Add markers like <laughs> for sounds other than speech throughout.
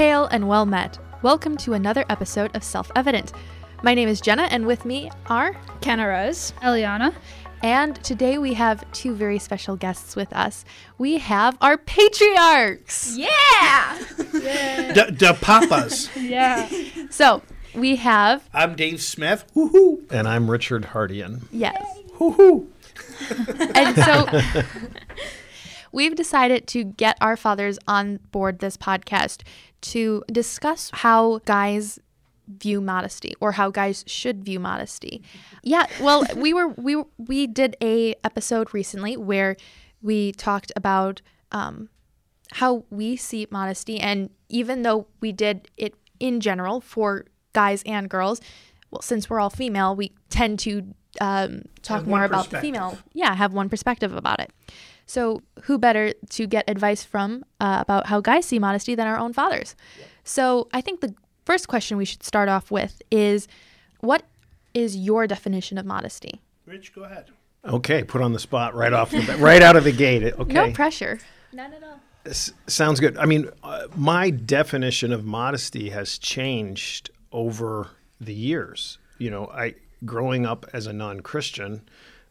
Hail and well met. Welcome to another episode of Self Evident. My name is Jenna, and with me are Kenna Rose. Eliana. And today we have two very special guests with us. We have our patriarchs. Yeah! <laughs> The, the papas. <laughs> Yeah. So we have, I'm Dave Smith. Woohoo! And I'm Richard Hartian. yes. Woohoo! <laughs> And so we've decided to get our fathers on board this podcast to discuss how guys view modesty or how guys should view modesty. Yeah, well, we were we we did a episode recently where we talked about um, how we see modesty, and even though we did it in general for guys and girls, well, since we're all female, we tend to um, talk more about the female. Yeah, have one perspective about it. So, who better to get advice from uh, about how guys see modesty than our own fathers? So, I think the first question we should start off with is what is your definition of modesty? Rich, go ahead. Okay, put on the spot right off the bat, right out of the gate. Okay, No pressure. None at all. S- sounds good. I mean, uh, my definition of modesty has changed over the years. You know, I growing up as a non-Christian,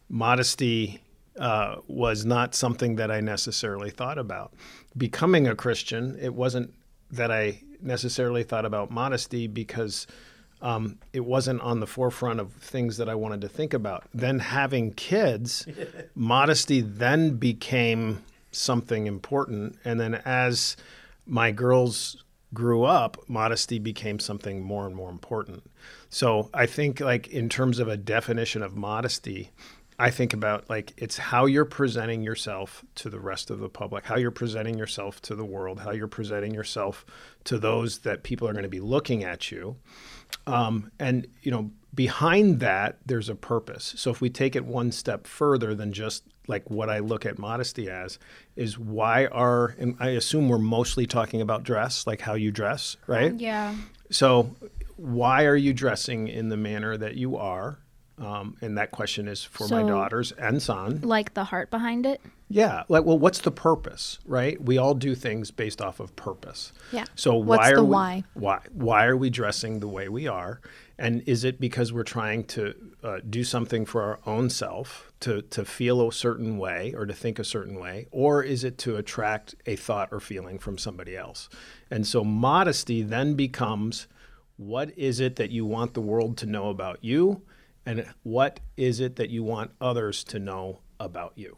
modesty uh, was not something that I necessarily thought about. Becoming a Christian, it wasn't that I necessarily thought about modesty because um, it wasn't on the forefront of things that I wanted to think about. Then having kids, <laughs> modesty then became something important. And then as my girls grew up, modesty became something more and more important. So I think, like, in terms of a definition of modesty, I think about like it's how you're presenting yourself to the rest of the public, how you're presenting yourself to the world, how you're presenting yourself to those that people are going to be looking at you. Um, and you know, behind that, there's a purpose. So if we take it one step further than just like what I look at modesty as, is why are and I assume we're mostly talking about dress, like how you dress, right? Yeah. So, why are you dressing in the manner that you are? Um, and that question is for my daughters and son. Like the heart behind it. Yeah, like, well, what's the purpose, right? We all do things based off of purpose. Yeah. So What's why are we, why? Why why are we dressing the way we are? And is it because we're trying to uh, do something for our own self to to feel a certain way or to think a certain way, or is it to attract a thought or feeling from somebody else? And so modesty then becomes what is it that you want the world to know about you, and what is it that you want others to know about you?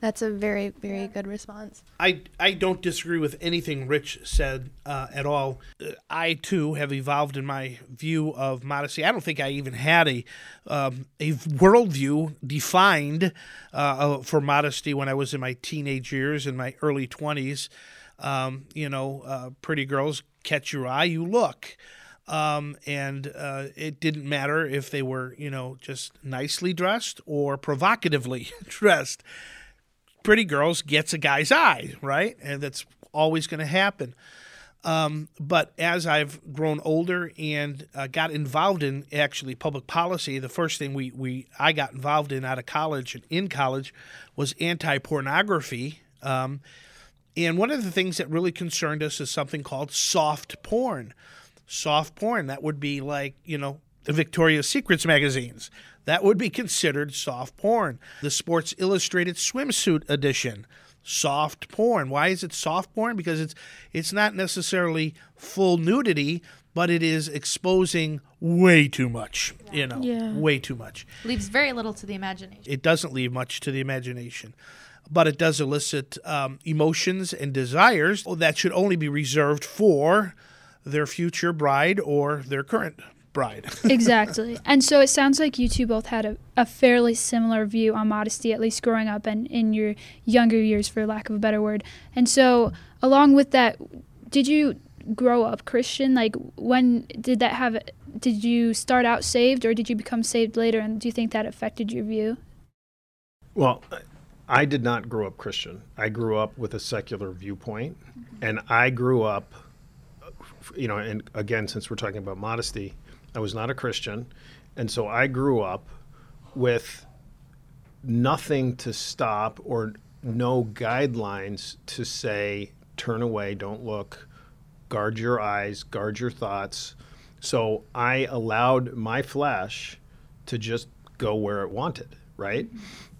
That's a very, very good response. I, I don't disagree with anything Rich said uh, at all. Uh, I too have evolved in my view of modesty. I don't think I even had a um, a worldview defined uh, uh, for modesty when I was in my teenage years in my early twenties. Um, you know, uh, pretty girls catch your eye, you look. Um, and uh, it didn't matter if they were, you know, just nicely dressed or provocatively <laughs> dressed pretty girls gets a guy's eye, right? And that's always going to happen. Um, but as I've grown older and uh, got involved in actually public policy, the first thing we, we I got involved in out of college and in college was anti pornography. Um, and one of the things that really concerned us is something called soft porn. Soft porn, that would be like, you know, the Victoria's Secrets magazines. That would be considered soft porn. The Sports Illustrated swimsuit edition, soft porn. Why is it soft porn? Because it's it's not necessarily full nudity, but it is exposing way too much, you know, Yeah. way too much Leaves very little to the imagination. it doesn't leave much to the imagination, but it does elicit um, emotions and desires that should only be reserved for their future bride or their current bride. <laughs> Exactly. and so it sounds like you two both had a, a fairly similar view on modesty, at least growing up and in your younger years, for lack of a better word. And so, along with that, did you grow up Christian? Like, when did that have, did you start out saved or did you become saved later? And do you think that affected your view? Well, I did not grow up Christian. I grew up with a secular viewpoint, mm-hmm. and I grew up, you know, and again, since we're talking about modesty, I was not a Christian, and so I grew up with nothing to stop or no guidelines to say turn away, don't look, guard your eyes, guard your thoughts. So I allowed my flesh to just go where it wanted, right?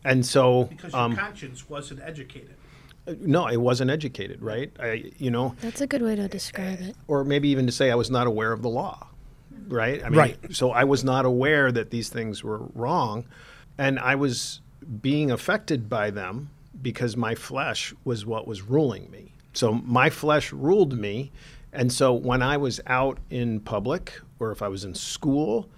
And so, Because your um, conscience wasn't educated. No, I wasn't educated, right? I, you know, That's a good way to describe it. or maybe even to say I was not aware of the law, right? I mean, Right. So I was not aware that these things were wrong, and I was being affected by them because my flesh was what was ruling me. So my flesh ruled me, and so when I was out in public or if I was in school,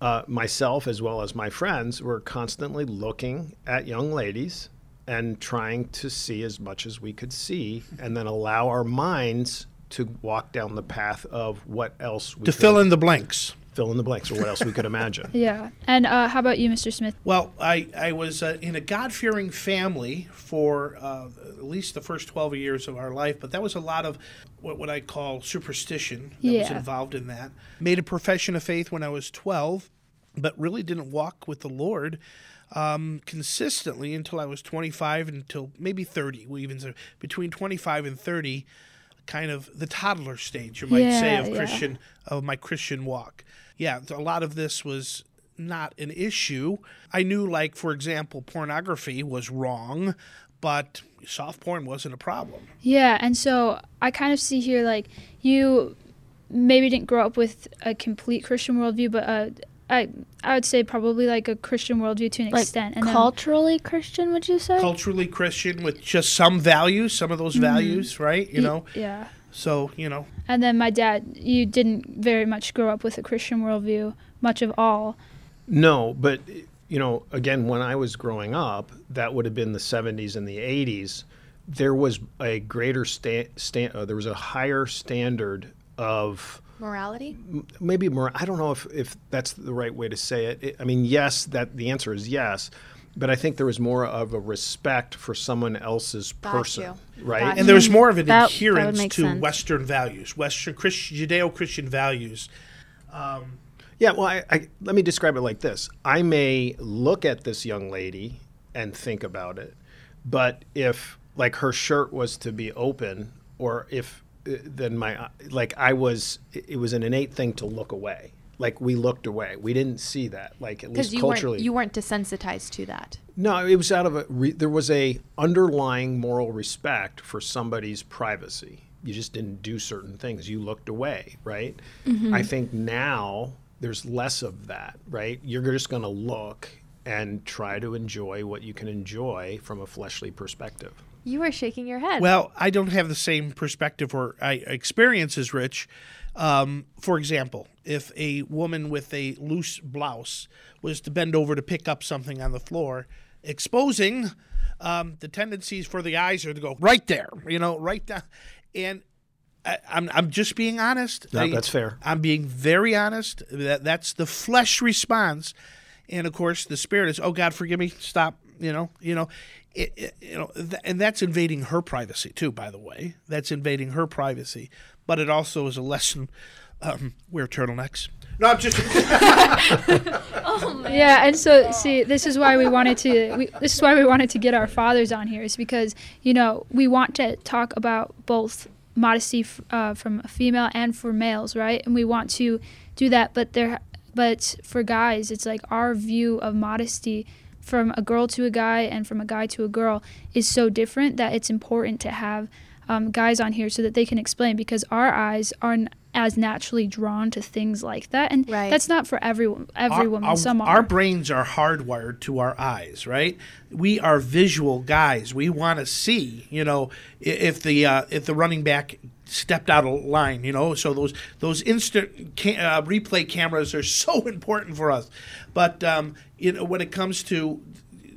uh, myself as well as my friends were constantly looking at young ladies and trying to see as much as we could see and then allow our minds to walk down the path of what else we To could fill in the blanks. fill in the blanks or what else we could imagine. <laughs> Yeah. And uh, how about you, Mr. Smith? Well, I, I was uh, in a God fearing family for uh, at least the first 12 years of our life, but that was a lot of what, what I call superstition that was involved in that. Made a profession of faith when I was 12, but really didn't walk with the Lord um, consistently until I was 25, until maybe 30. We even say between 25 and 30, kind of the toddler stage, you might say, Yeah, of yeah. Christian of my Christian walk. Yeah, a lot of this was not an issue. I knew, like for example, pornography was wrong, but soft porn wasn't a problem. Yeah, and so I kind of see here like you maybe didn't grow up with a complete Christian worldview, but uh, I I would say probably like a Christian worldview to an Like extent. And then- culturally Christian, would you say? Culturally Christian with just some values, some of those Mm-hmm. values, right? You y- know, Yeah. so you know, And then my dad, you didn't very much grow up with a Christian worldview, much of all. No, but you know, again, when I was growing up, that would have been the 70s and the 80s. There was a greater sta- sta- uh, there was a higher standard of Morality? maybe more. I don't know if, if that's the right way to say it. it. I mean, yes, that the answer is yes, but I think there was more of a respect for someone else's Got person, you. right? Got and there was more of an That- that adherence make to sense. Western values, Western Christ- Judeo-Christian values. Um, yeah, well, I, I, let me describe it like this. I may look at this young lady and think about it, but if like her shirt was to be open, or if then my like I was, it was an innate thing to look away. Like we looked away. We didn't see that. Like at least you culturally. weren't you weren't desensitized to that. No, it was out of a. Re, there was a underlying moral respect for somebody's privacy. You just didn't do certain things. You looked away, right? Mm-hmm. I think now there's less of that, right? You're just going to look and try to enjoy what you can enjoy from a fleshly perspective. You are shaking your head. Well, I don't have the same perspective or I, experience as Rich. Um, for example, if a woman with a loose blouse was to bend over to pick up something on the floor, exposing um, the tendencies for the eyes are to go right there, you know, right down. And I, I'm, I'm just being honest. No, I- that's fair. I'm being very honest. That that's the flesh response, and of course the spirit is, oh God, forgive me, stop. You know, you know, it, it- you know, th- and that's invading her privacy too. By the way, that's invading her privacy. But it also is a lesson. Um, wear turtlenecks. No, I'm just. <laughs> Oh, yeah, and so see, this is why we wanted to. We, this is why we wanted to get our fathers on here, is because you know we want to talk about both modesty f- uh, from a female and for males, right? And we want to do that, but there, but for guys, it's like our view of modesty from a girl to a guy and from a guy to a girl is so different that it's important to have um, guys on here so that they can explain because our eyes aren't as naturally drawn to things like that, and Right. that's not for everyone. Every our, woman, our- some are. our brains are hardwired to our eyes, right? We are visual guys. We want to see, you know, if the uh, if the running back stepped out of line, you know. So those those instant ca- uh, replay cameras are so <laughs> important for us. But um, you know, when it comes to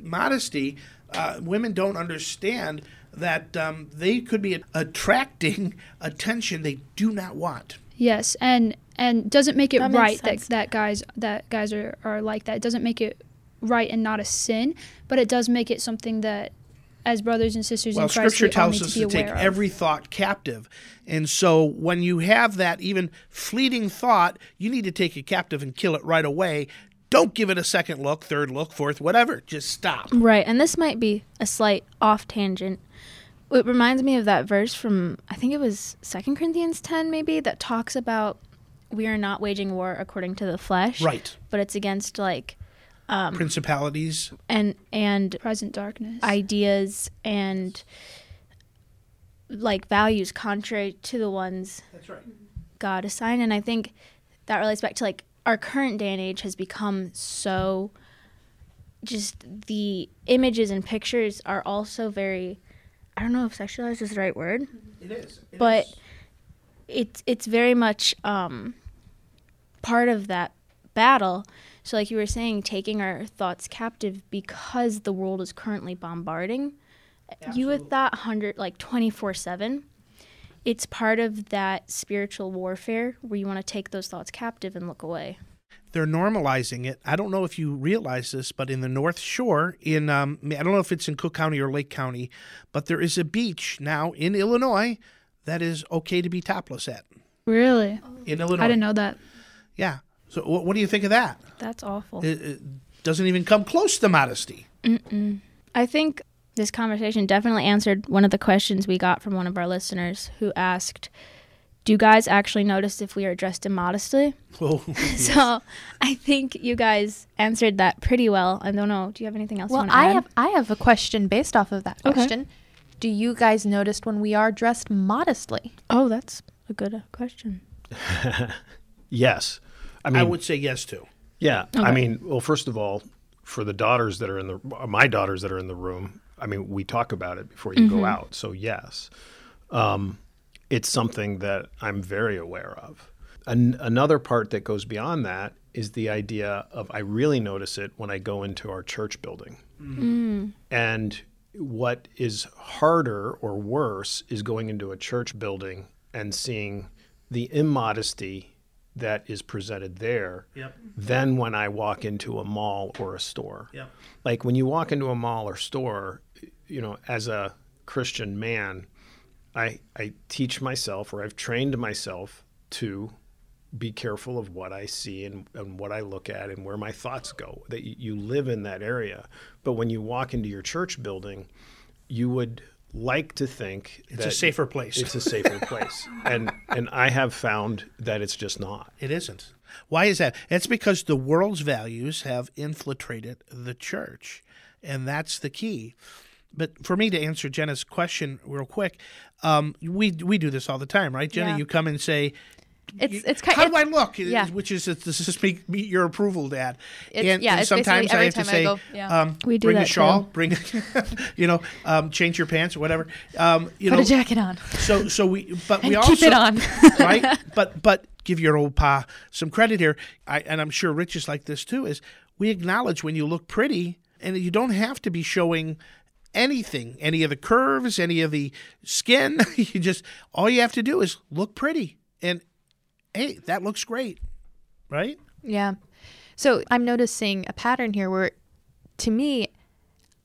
modesty, uh, women don't understand that um, they could be attracting <laughs> attention they do not want. Yes, and and doesn't make it That right that, that guys that guys are, are like that. It doesn't make it right and not a sin, but it does make it something that as brothers and sisters Well, in Christ Scripture tells us to to take of. every thought captive. And so when you have that even fleeting thought, you need to take it captive and kill it right away. Don't give it a second look, third look, fourth, whatever. Just stop. Right, and this might be a slight off tangent, It reminds me of that verse from I think it was Second Corinthians ten, maybe that talks about we are not waging war according to the flesh, Right. But it's against like um, Principalities. and and Present darkness. ideas and like values contrary to the ones That's right. God assigned. And I think that relates back to like our current day and age has become so just the images and pictures are also very I don't know if sexualized is the right word, It is. It but is. it's it's very much um, part of that battle. So, like you were saying, taking our thoughts captive because the world is currently bombarding you with that hundred like twenty four seven. It's part of that spiritual warfare where you want to take those thoughts captive and look away. they're normalizing it. I don't know if you realize this, but in the North Shore, in um, I don't know if it's in Cook County or Lake County, but there is a beach now in Illinois that is okay to be topless at. really? In Illinois, I didn't know that. Yeah. So what, what do you think of that? That's awful. It, it doesn't even come close to modesty. I think this conversation definitely answered one of the questions we got from one of our listeners who asked, "Do you guys actually notice if we are dressed immodestly?" Oh, <laughs> <laughs> So I think you guys answered that pretty well. I don't know. Do you have anything else? Well, you want to I add? have I have a question based off of that question. Okay. question. Do you guys notice when we are dressed modestly? Oh, that's a good uh, question. <laughs> Yes. I mean, I would say yes to. Yeah, I mean, well, first of all, for the daughters that are in the my daughters that are in the room, I mean, we talk about it before you go out. So yes, um, it's something that I'm very aware of. An- another part that goes beyond that is the idea of I really notice it when I go into our church building, and what is harder or worse is going into a church building and seeing the immodesty that is presented there Yep. than when I walk into a mall or a store. Yep. Like when you walk into a mall or store, you know, as a Christian man, I I teach myself or I've trained myself to be careful of what I see and, and what I look at and where my thoughts go. That you, you live in that area. But when you walk into your church building, you would like to think It's a safer place. It's a safer <laughs> place. And and I have found that it's just not. It isn't. Why is that? It's because the world's values have infiltrated the church, and that's the key. But for me to answer Jenna's question real quick, um, we we do this all the time, right, Jenna? Yeah. You come and say, It's you- it's kind how of do I look? yeah. Which is does this meet, meet your approval, Dad? It's- yeah, it's basically every I have to time I say, go- yeah. um, We do bring a shawl, too. bring, <laughs> you know, um, change your pants or whatever. Um, you put know, a jacket on so so we, but we and also keep it on. <laughs> right? <laughs> But but give your old pa some credit here. I, and I'm sure Rich is like this too. Is we acknowledge when you look pretty, and you don't have to be showing anything, any of the curves, any of the skin. you just all you have to do is look pretty, and hey, that looks great, right? Yeah. So I'm noticing a pattern here where, to me,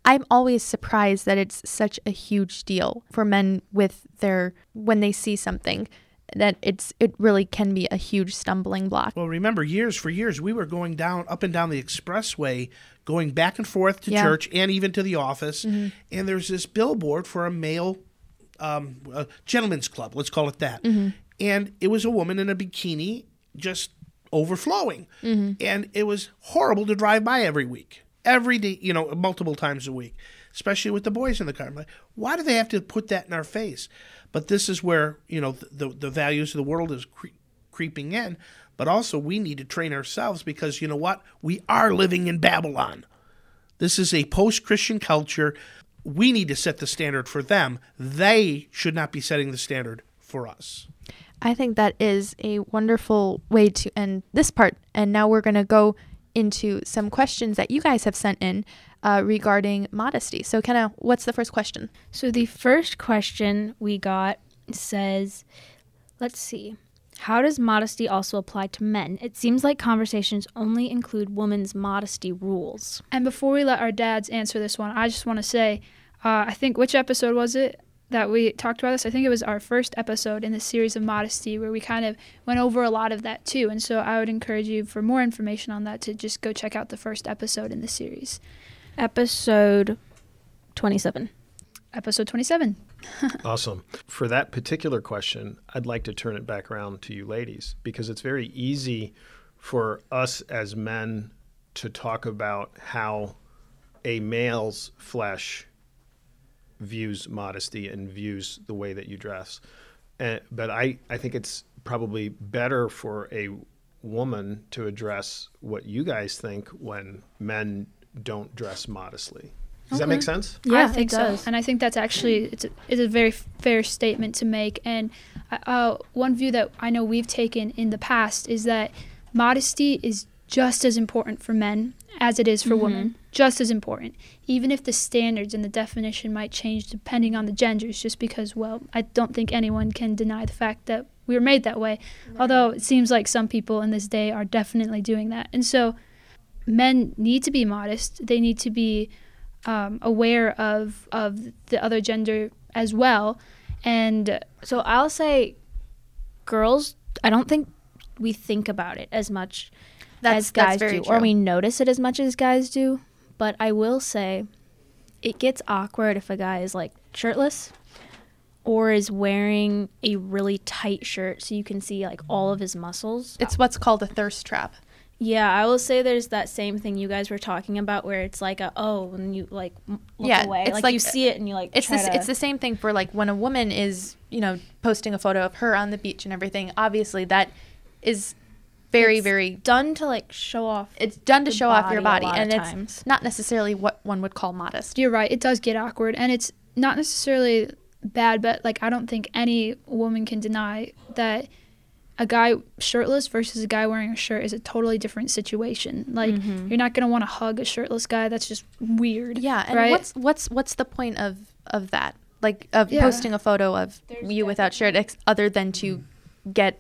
I'm always surprised that it's such a huge deal for men with their when they see something that it's it really can be a huge stumbling block. Well, remember, years for years, we were going down up and down the expressway, going back and forth to Yeah. church and even to the office. And there's this billboard for a male um, a gentleman's club, let's call it that. And it was a woman in a bikini, just overflowing, mm-hmm. and it was horrible to drive by every week, every day, you know, multiple times a week. Especially with the boys in the car, I'm like, why do they have to put that in our face? But this is where you know the the values of the world is cre- creeping in, but also we need to train ourselves because you know what? We are living in Babylon. This is a post Christian culture. We need to set the standard for them. They should not be setting the standard for us. I think that is a wonderful way to end this part. And now we're going to go into some questions that you guys have sent in uh, regarding modesty. So, kind of, what's the first question? So the first question we got says, let's see. How does modesty also apply to men? It seems like conversations only include women's modesty rules. And before we let our dads answer this one, I just want to say, uh, I think which episode was it that we talked about this? I think it was our first episode in the series of modesty where we kind of went over a lot of that too. And so I would encourage you for more information on that to just go check out the first episode in the series. Episode 27. episode 27. <laughs> Awesome. For that particular question, I'd like to turn it back around to you ladies because it's very easy for us as men to talk about how a male's flesh views modesty and views the way that you dress. And, but I, I think it's probably better for a woman to address what you guys think when men don't dress modestly. Does that make sense? Yeah, I I think it so. does. And I think that's actually it's a, it's a very fair statement to make. And uh, uh, one view that I know we've taken in the past is that modesty is just as important for men as it is for mm-hmm. women. Just as important, even if the standards and the definition might change depending on the genders. Just because, well, I don't think anyone can deny the fact that we were made that way. Although it seems like some people in this day are definitely doing that. And so, men need to be modest. They need to be um, aware of of the other gender as well, and So I'll say, girls. I don't think we think about it as much That's- as guys do, or we notice it as much as guys do. But I will say, it gets awkward if a guy is like shirtless, or is wearing a really tight shirt so you can see like all of his muscles. It's what's called a thirst trap. Yeah, I will say there's that same thing you guys were talking about where it's like a oh when you like look Yeah, away, it's like, like- you see it and you like It's this. to- It's the same thing for like when a woman is, you know, posting a photo of her on the beach and everything. Obviously, that is very, It's very. done to like show off. It's done to show off your body body, a lot and it's times. not necessarily what one would call modest. you're right. It does get awkward, and it's not necessarily bad, but like I don't think any woman can deny that a guy shirtless versus a guy wearing a shirt is a totally different situation. Like mm-hmm. you're not gonna want to hug a shirtless guy. That's just weird. Yeah, and right? what's what's what's the point of of that? Like of Yeah. posting a photo of you without shirt, ex- other than to get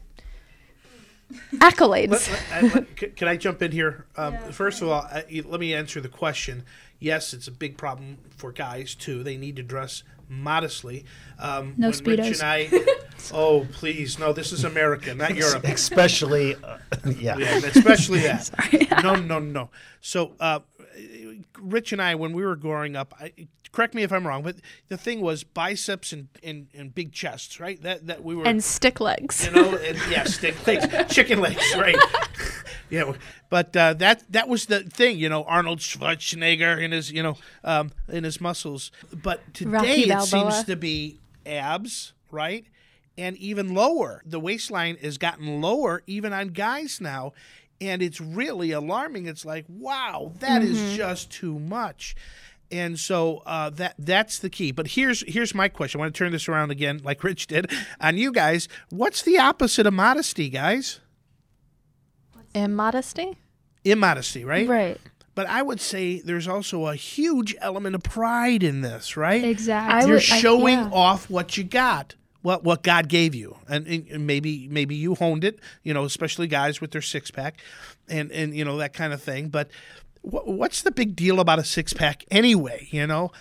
accolades. Let- let- let- can I jump in here? Um, First of all, I, let me answer the question. Yes, it's a big problem for guys too. They need to dress modestly. Um, No when Rich Speedos. and I, oh please, no, this is America, not <laughs> Europe. Especially, uh, yeah. Yeah, especially that. <laughs> No, no, no. So, uh, Rich and I, when we were growing up, I, correct me if I'm wrong, but the thing was biceps and, and, and big chests, right? That that we were and stick legs. you know, and yeah, stick legs, <laughs> chicken legs, right? yeah, but uh, that that was the thing, you know, Arnold Schwarzenegger in his, you know, um, in his muscles. But today it seems to be abs, right? And even lower. The waistline has gotten lower even on guys now. And it's really alarming. It's like, wow, that is Mm-hmm. just too much. And so uh, that that's the key. But here's here's my question. I want to turn this around again, like Rich <laughs> did, on you guys. What's the opposite of modesty, guys? Immodesty. Immodesty, right? right. But I would say there's also a huge element of pride in this, right? exactly? You're would- I- showing yeah. off what you got, what what God gave you, and, and maybe maybe you honed it, you know, especially guys with their six pack, and and you know that kind of thing. But what's the big deal about a six pack anyway? You know,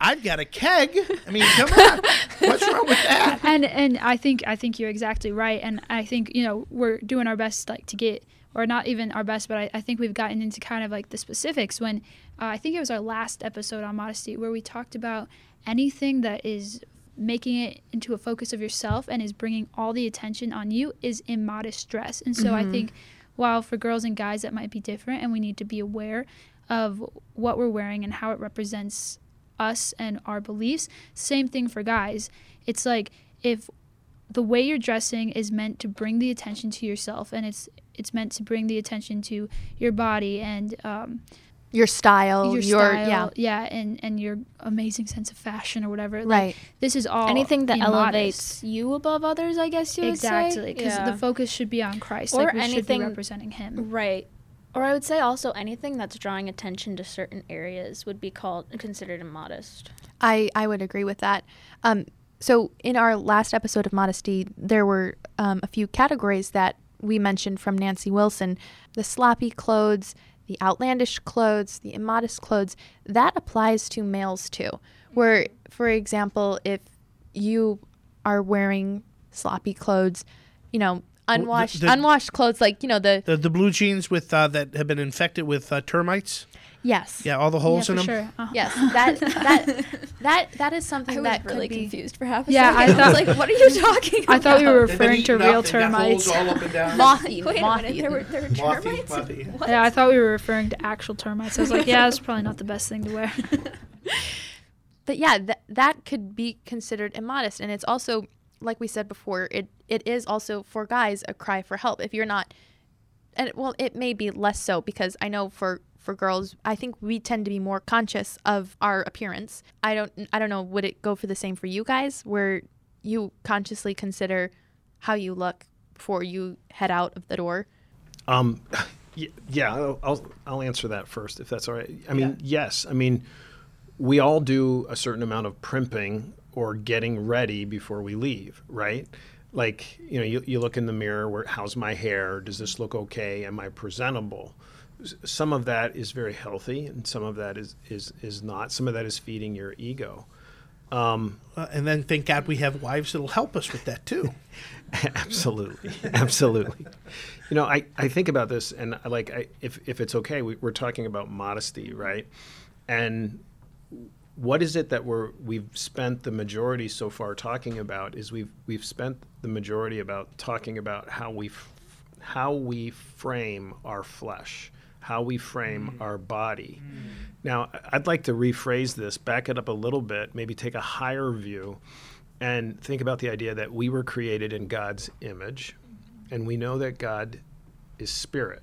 I've got a keg. I mean, come on, what's wrong with that? <laughs> and and I think I think you're exactly right, and I think you know we're doing our best like to get, or not even our best, but I, I think we've gotten into kind of like the specifics when uh, I think it was our last episode on modesty where we talked about anything that is making it into a focus of yourself and is bringing all the attention on you is immodest dress, and so I think while for girls and guys that might be different, and we need to be aware of what we're wearing and how it represents us and our beliefs. Same thing for guys. It's like if the way you're dressing is meant to bring the attention to yourself and it's it's meant to bring the attention to your body and um, Your style. your Your, style, yeah. and and your amazing sense of fashion or whatever. Like, Right. this is all Anything that immodest. elevates you above others, I guess you would say. exactly because Yeah. the focus should be on Christ. Or like we should anything- be representing Him. Right. Or I would say also anything that's drawing attention to certain areas would be called considered immodest. I, I would agree with that. Um, so, in our last episode of Modesty, there were um, a few categories that we mentioned from Nancy Wilson the sloppy clothes, the outlandish clothes, the immodest clothes. That applies to males too. Where, for example, if you are wearing sloppy clothes, you know, unwashed, the- unwashed clothes, like, you know, the The, the blue jeans with uh, that have been infected with uh, termites. Yes. Yeah, all the holes yeah, in for them. sure. Uh-huh. Yes. That that <laughs> that that is I something was that really could be. confused for half a Yeah, I second. I, thought- was like, "What are you talking about?" <laughs> I thought we were referring to real up, they've got termites. holes all up and down. <laughs> Moth Wait eaten. a minute, Moth there were, there were Moth termites? eaten, moth eaten. Yeah, I thought we were referring to actual termites. I was like, yeah, it's probably not the best thing to wear. But yeah, that that could be considered immodest, and it's also like we said before. It it is also for guys a cry for help. If you're not, and well, it may be less so because I know for for girls, I think we tend to be more conscious of our appearance. I don't I don't know. Would it go for the same for you guys, where you consciously consider how you look before you head out of the door? Um, <laughs> yeah, I'll, I'll I'll answer that first if that's all right. I mean, yes. I mean, we all do a certain amount of primping or getting ready before we leave, right? Like, you know, you, you look in the mirror, where how's my hair? Does this look okay? Am I presentable? Some of that is very healthy, and some of that is is is not. Some of that is feeding your ego. Um, Uh, and then thank God we have wives that'll help us with that too. <laughs> absolutely absolutely you know i, I think about this and I like I, if, if it's okay we, we're talking about modesty right and what is it that we're we've spent the majority so far talking about is we've we've spent the majority about talking about how we f- how we frame our flesh how we frame our body now I- i'd like to rephrase this back it up a little bit maybe take a higher view and think about the idea that we were created in God's image, and we know that God is spirit.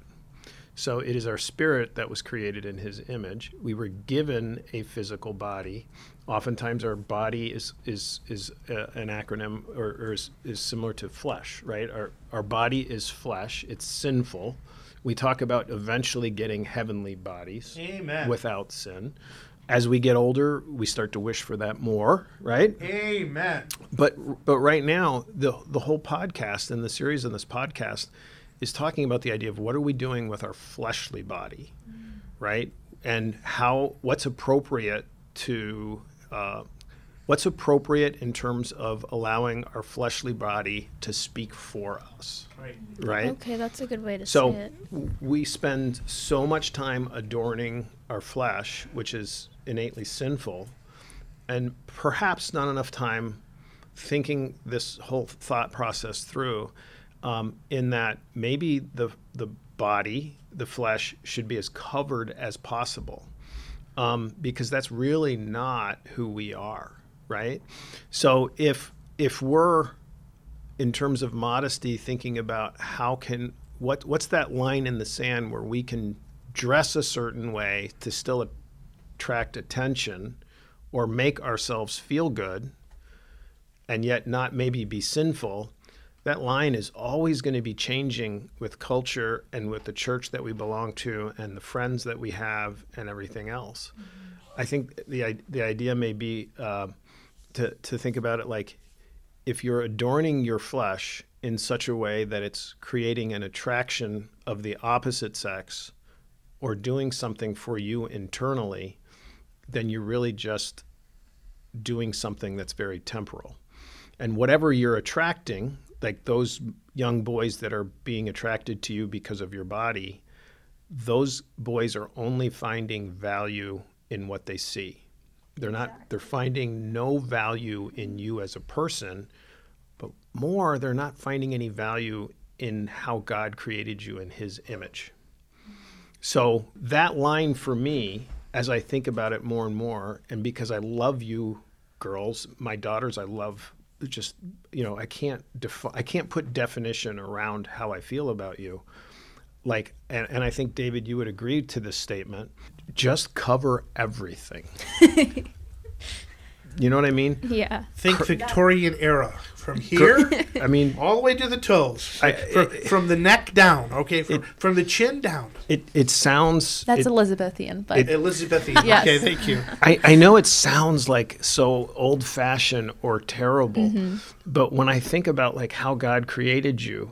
So it is our spirit that was created in his image. We were given a physical body. Oftentimes, our body is, is, is uh, an acronym or, or is, is similar to flesh, right? Our, our body is flesh, it's sinful. We talk about eventually getting heavenly bodies Amen. without sin. As we get older, we start to wish for that more, right? Amen. but but right now the the whole podcast and the series in this podcast is talking about the idea of what are we doing with our fleshly body right and how what's appropriate to uh, what's appropriate in terms of allowing our fleshly body to speak for us Right. right Okay, that's a good way to so say it. w- we spend so much time adorning our flesh, which is innately sinful, and perhaps not enough time thinking this whole thought process through. Um, in that maybe the the body, the flesh, should be as covered as possible, um, because that's really not who we are, right? So if if we're in terms of modesty thinking about how can what what's that line in the sand where we can dress a certain way to still attract attention or make ourselves feel good and yet not maybe be sinful that line is always going to be changing with culture and with the church that we belong to and the friends that we have and everything else i think the the idea may be uh, to to think about it like if you're adorning your flesh in such a way that it's creating an attraction of the opposite sex or doing something for you internally, then you're really just doing something that's very temporal. And whatever you're attracting, like those young boys that are being attracted to you because of your body, those boys are only finding value in what they see. They're not they're finding no value in you as a person, but more they're not finding any value in how God created you in his image. So that line for me as I think about it more and more and because I love you girls, my daughters I love just you know, I can't defi- I can't put definition around how I feel about you like and, and i think david you would agree to this statement just cover everything <laughs> you know what i mean Yeah. Think Victorian era. From here i mean all the way to the toes. I- from, from the neck down, okay? From, from the chin down. it, it sounds That's it- Elizabethan, but Elizabethan. Yes. Okay, thank you. <laughs> I, I know it sounds like so old fashioned or terrible, mm-hmm. but when I think about like how God created you,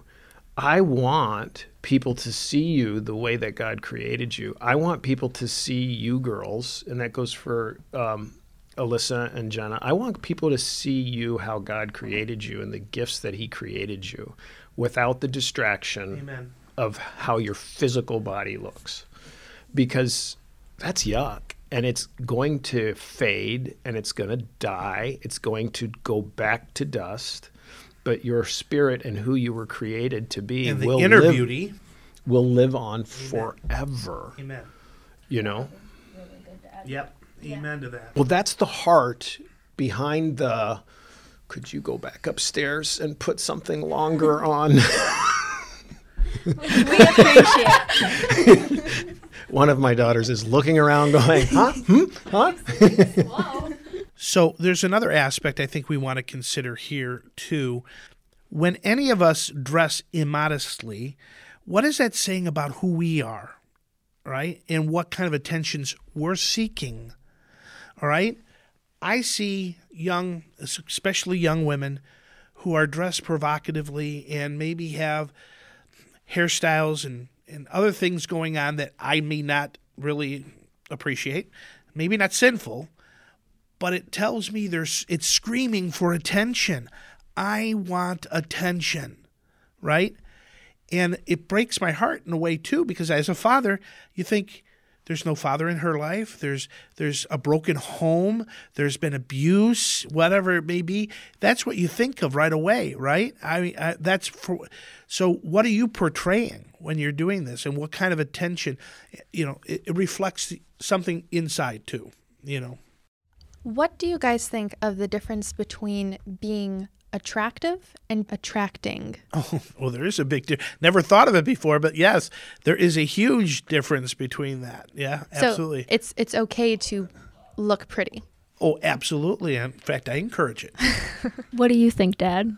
I want people to see you the way that God created you. I want people to see you girls, and that goes for um, Alyssa and Jenna. I want people to see you how God created you and the gifts that He created you without the distraction Amen. of how your physical body looks. Because that's yuck. And it's going to fade and it's going to die. It's going to go back to dust. But your spirit and who you were created to be And the will inner live, beauty. will live on forever. Amen. You know? Yep. Amen to that. Well, that's the heart behind the. Could you go back upstairs and put something longer on? we appreciate. <laughs> One of my daughters is looking around, going, "Huh? Hmm? Huh?" So there's another aspect I think we want to consider here too. When any of us dress immodestly, what is that saying about who we are? Right? And what kind of attentions we're seeking. All right? I see young, especially young women who are dressed provocatively and maybe have hairstyles and, and other things going on that I may not really appreciate, maybe not sinful, but it tells me there's it's screaming for attention. I want attention, right? And it breaks my heart in a way too because as a father, you think there's no father in her life. There's there's a broken home. There's been abuse, whatever it may be. That's what you think of right away, right? I mean, I, that's for. So, what are you portraying when you're doing this, and what kind of attention? You know, it, it reflects something inside too. You know. What do you guys think of the difference between being attractive and attracting? <laughs> Oh, well, there is a big difference. Never thought of it before, but yes, there is a huge difference between that. Yeah, absolutely. So it's it's okay to look pretty. oh, absolutely. In fact, I encourage it. <laughs> What do you think, Dad?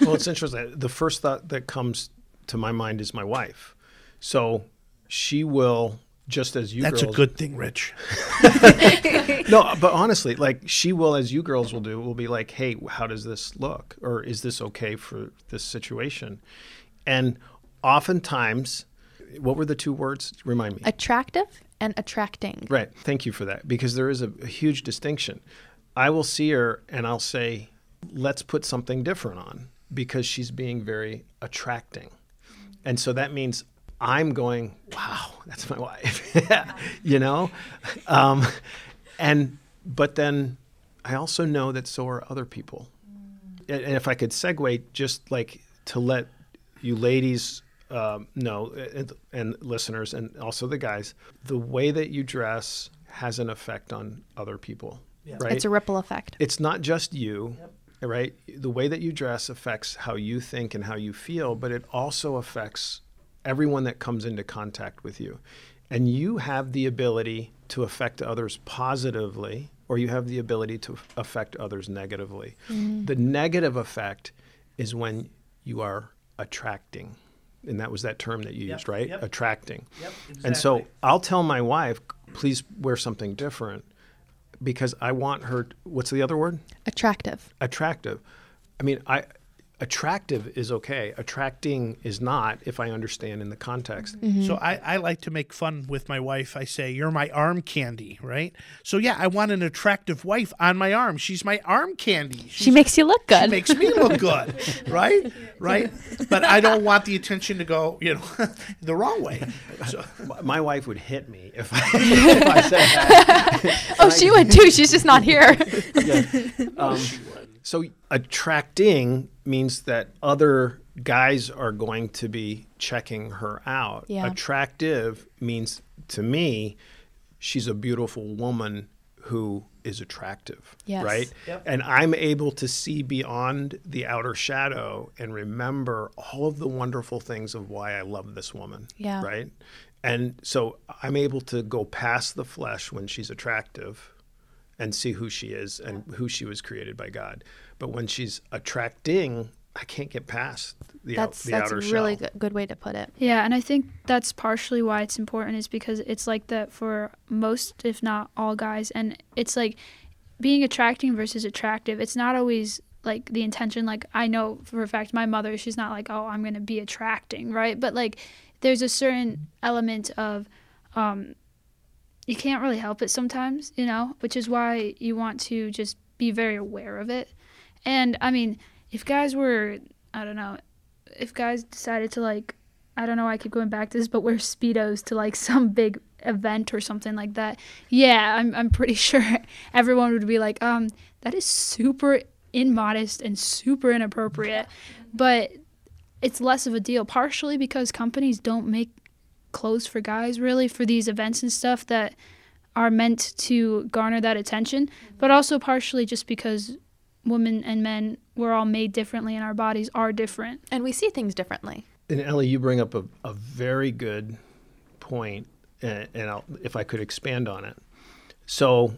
well, it's interesting. The first thought that comes to my mind is my wife. So she will, just as you That's girls. a good thing, Rich. <laughs> <laughs> no, but honestly, like she will, as you girls will do, will be like, "Hey, how does this look? Or is this okay for this situation?" And oftentimes, what were the two words? Remind me. Attractive and attracting. Right. Thank you for that because there is a, a huge distinction. I will see her and I'll say, let's put something different on because she's being very attracting. And so that means I'm going, wow, that's my wife, <laughs> you know? Um, and, but then I also know that so are other people. And and if I could segue just like to let you ladies um, know and, and listeners and also the guys, the way that you dress has an effect on other people, right? It's a ripple effect. it's not just you, right? The way that you dress affects how you think and how you feel, but it also affects everyone that comes into contact with you. And you have the ability to affect others positively, or you have the ability to affect others negatively. Mm-hmm. The negative effect is when you are attracting. And that was that term that you Yep, used, right? yep. Attracting. Yep, And so. I'll tell my wife, please wear something different because I want her. What's the other word? Attractive. Attractive. I mean, I attractive is okay. Attracting is not if I understand in the context. So I, I like to make fun with my wife. I say, You're my arm candy, right? So yeah, I want an attractive wife on my arm. She's my arm candy. She's, She makes you look good she makes me look <laughs> good, right? Right? But I don't want the attention to go, you know, <laughs> the wrong way. So, <laughs> My wife would hit me if I, if I said that. oh, she would too. She's just not here. Um, so attracting means that other guys are going to be checking her out. Yeah. Attractive means to me, she's a beautiful woman who is attractive. Yes. Right? Yep. And I'm able to see beyond the outer shadow and remember all of the wonderful things of why I love this woman. Yeah. Right? And so I'm able to go past the flesh when she's attractive and see who she is and who she was created by God. But when she's attracting, I can't get past the, out, That's the that's a really shell. good, good way to put it. Yeah, and I think that's partially why it's important is because it's like that for most, if not all guys. And it's like being attracting versus attractive. It's not always like the intention. Like, I know for a fact my mother, she's not like, oh, I'm going to be attracting, right? But like, there's a certain element of, um, you can't really help it sometimes, you know, which is why you want to just be very aware of it. And I mean, if guys were, I don't know, if guys decided to like I don't know why I keep going back to this, but wear speedos to like <laughs> some big event or something like that, yeah, I'm I'm pretty <laughs> sure everyone would be like, um, that is super immodest and super inappropriate. But it's less of a deal, partially because companies don't make clothes for guys really for these events and stuff that are meant to garner that attention, but mm-hmm. also partially just because women and men we're all made differently and our bodies are different. And we see things differently. And Ellie, you bring up a, a very good point, and, and I'll, if I could expand on it. So,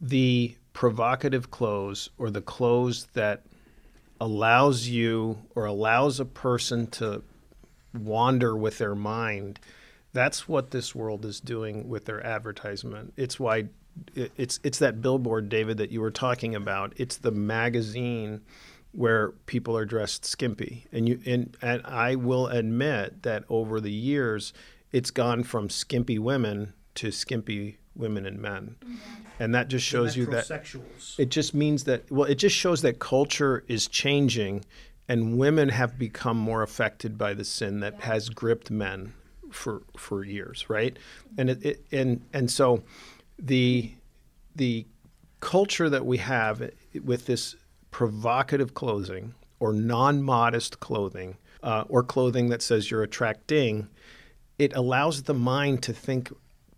the provocative clothes or the clothes that allows you or allows a person to wander with their mind that's what this world is doing with their advertisement. It's why it's it's that billboard david that you were talking about. It's the magazine where people are dressed skimpy. And you and, and i will admit that over the years it's gone from skimpy women to skimpy women and men. Mm-hmm. and that just shows you that it just means that well it just shows that culture is changing and women have become more affected by the sin that yeah. has gripped men for for years, right? And it, it, and and so the the culture that we have with this provocative clothing or non-modest clothing uh, or clothing that says you're attracting, it allows the mind to think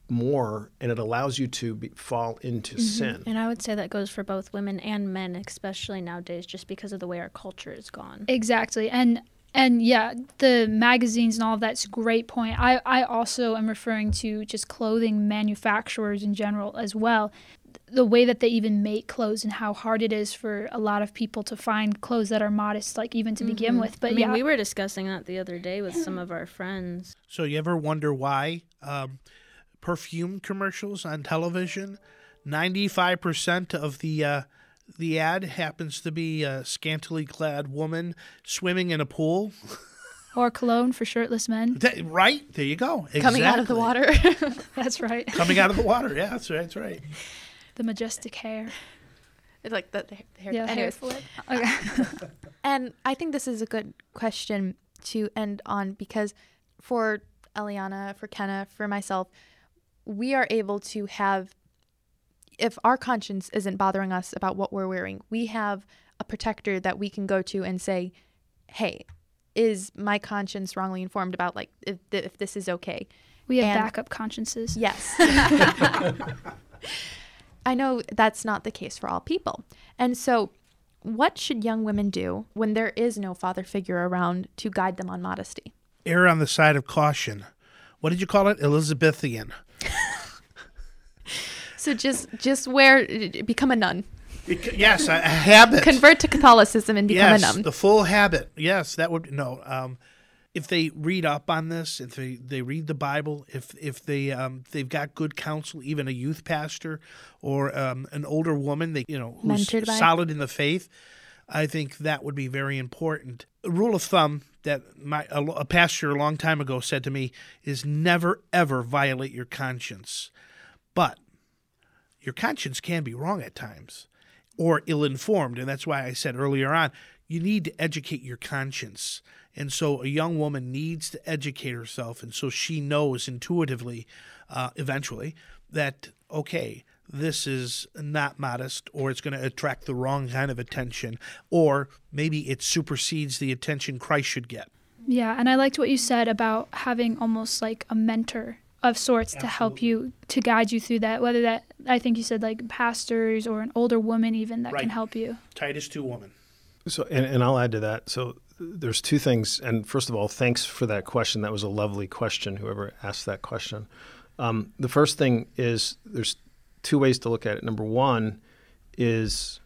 more and it allows you to be, fall into mm-hmm. sin. And I would say that goes for both women and men, especially nowadays, just because of the way our culture is gone. Exactly. And and yeah, the magazines and all of that's a great point. I, I also am referring to just clothing manufacturers in general as well. The way that they even make clothes and how hard it is for a lot of people to find clothes that are modest, like even to mm-hmm. begin with. But I mean, yeah, we were discussing that the other day with some of our friends. So you ever wonder why um, perfume commercials on television, ninety-five percent of the uh, the ad happens to be a scantily clad woman swimming in a pool. <laughs> Or cologne for shirtless men. That, right there, you go. Exactly. Coming out of the water. <laughs> that's right. Coming out of the <laughs> water. Yeah, that's right. That's right. The majestic hair. It's like the, the hair. Yeah, Anyways. hair flip. Okay. and I think this is a good question to end on because for Eliana, for Kenna, for myself, we are able to have if our conscience isn't bothering us about what we're wearing, we have a protector that we can go to and say, "Hey, is my conscience wrongly informed about like if, if this is okay?" We have and backup consciences. Yes. <laughs> I know that's not the case for all people. And so, what should young women do when there is no father figure around to guide them on modesty? Err on the side of caution. What did you call it? Elizabethan. <laughs> So just just wear become a nun. yes, a, a, habit. Convert to Catholicism and become yes, a nun. the full habit. Yes, that would no. Um, if they read up on this, if they, they read the Bible, if if they um, they've got good counsel, even a youth pastor or um, an older woman, they you know who's solid in the faith, I think that would be very important. A rule of thumb that my a, a pastor a long time ago said to me is never ever violate your conscience, but your conscience can be wrong at times or ill informed. And that's why I said earlier on, you need to educate your conscience. And so a young woman needs to educate herself. And so she knows intuitively, uh, eventually, that, okay, this is not modest or it's going to attract the wrong kind of attention or maybe it supersedes the attention Christ should get. Yeah, and I liked what you said about having almost like a mentor of sorts Absolutely. to help you to guide you through that whether that i think you said like pastors or an older woman even that right. can help you titus 2 woman so and, and i'll add to that so there's two things and first of all thanks for that question that was a lovely question whoever asked that question um, the first thing is there's two ways to look at it. Number one is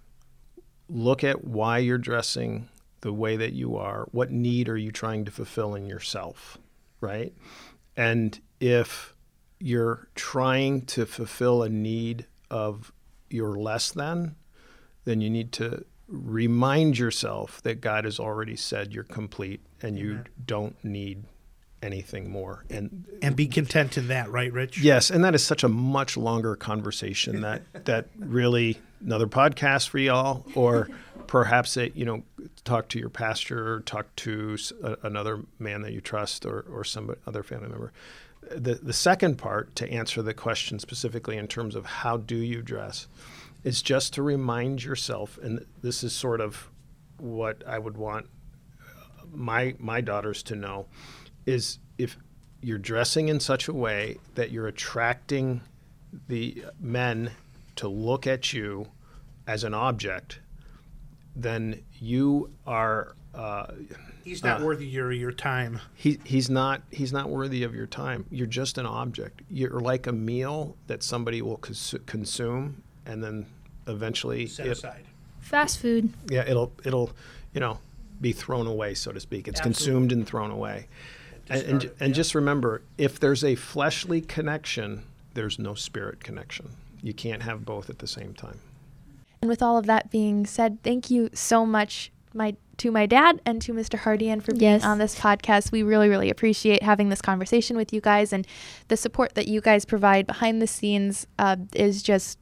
look at why you're dressing the way that you are. What need are you trying to fulfill in yourself right? And if you're trying to fulfill a need of your less than, then you need to remind yourself that God has already said you're complete and you Amen. don't need anything more. And and be content in that right rich? Yes and that is such a much longer conversation that <laughs> that really another podcast for y'all or perhaps it you know talk to your pastor or talk to a, another man that you trust or or some other family member. The the second part to answer the question specifically in terms of how do you dress is just to remind yourself, and this is sort of what I would want my my daughters to know, is if you're dressing in such a way that you're attracting the men to look at you as an object, then you are. Uh, He's not Uh, worthy of your your time. he, he's not he's not worthy of your time. You're just an object. You're like a meal that somebody will cons- consume and then eventually Set it- aside. Fast food. yeah it'll it'll you know be thrown away so to speak. It's Absolutely. consumed and thrown away. And and, Discarded, and yeah. just remember, if there's a fleshly connection, there's no spirit connection. You can't have both at the same time. And with all of that being said, thank you so much my to my dad and to Mr. Hartian for being Yes. on this podcast. We really, really appreciate having this conversation with you guys and the support that you guys provide behind the scenes uh, is just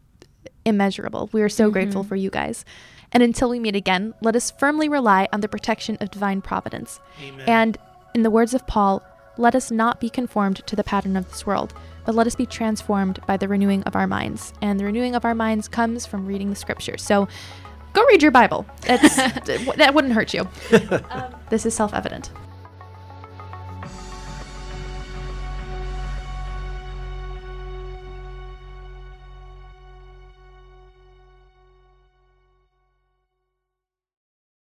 immeasurable. We are so grateful for you guys. And until we meet again, let us firmly rely on the protection of divine providence. Amen. And in the words of Paul, let us not be conformed to the pattern of this world, but let us be transformed by the renewing of our minds. And the renewing of our minds comes from reading the scriptures. So go read your Bible. It's, <laughs> that wouldn't hurt you. <laughs> Um, this is self evident.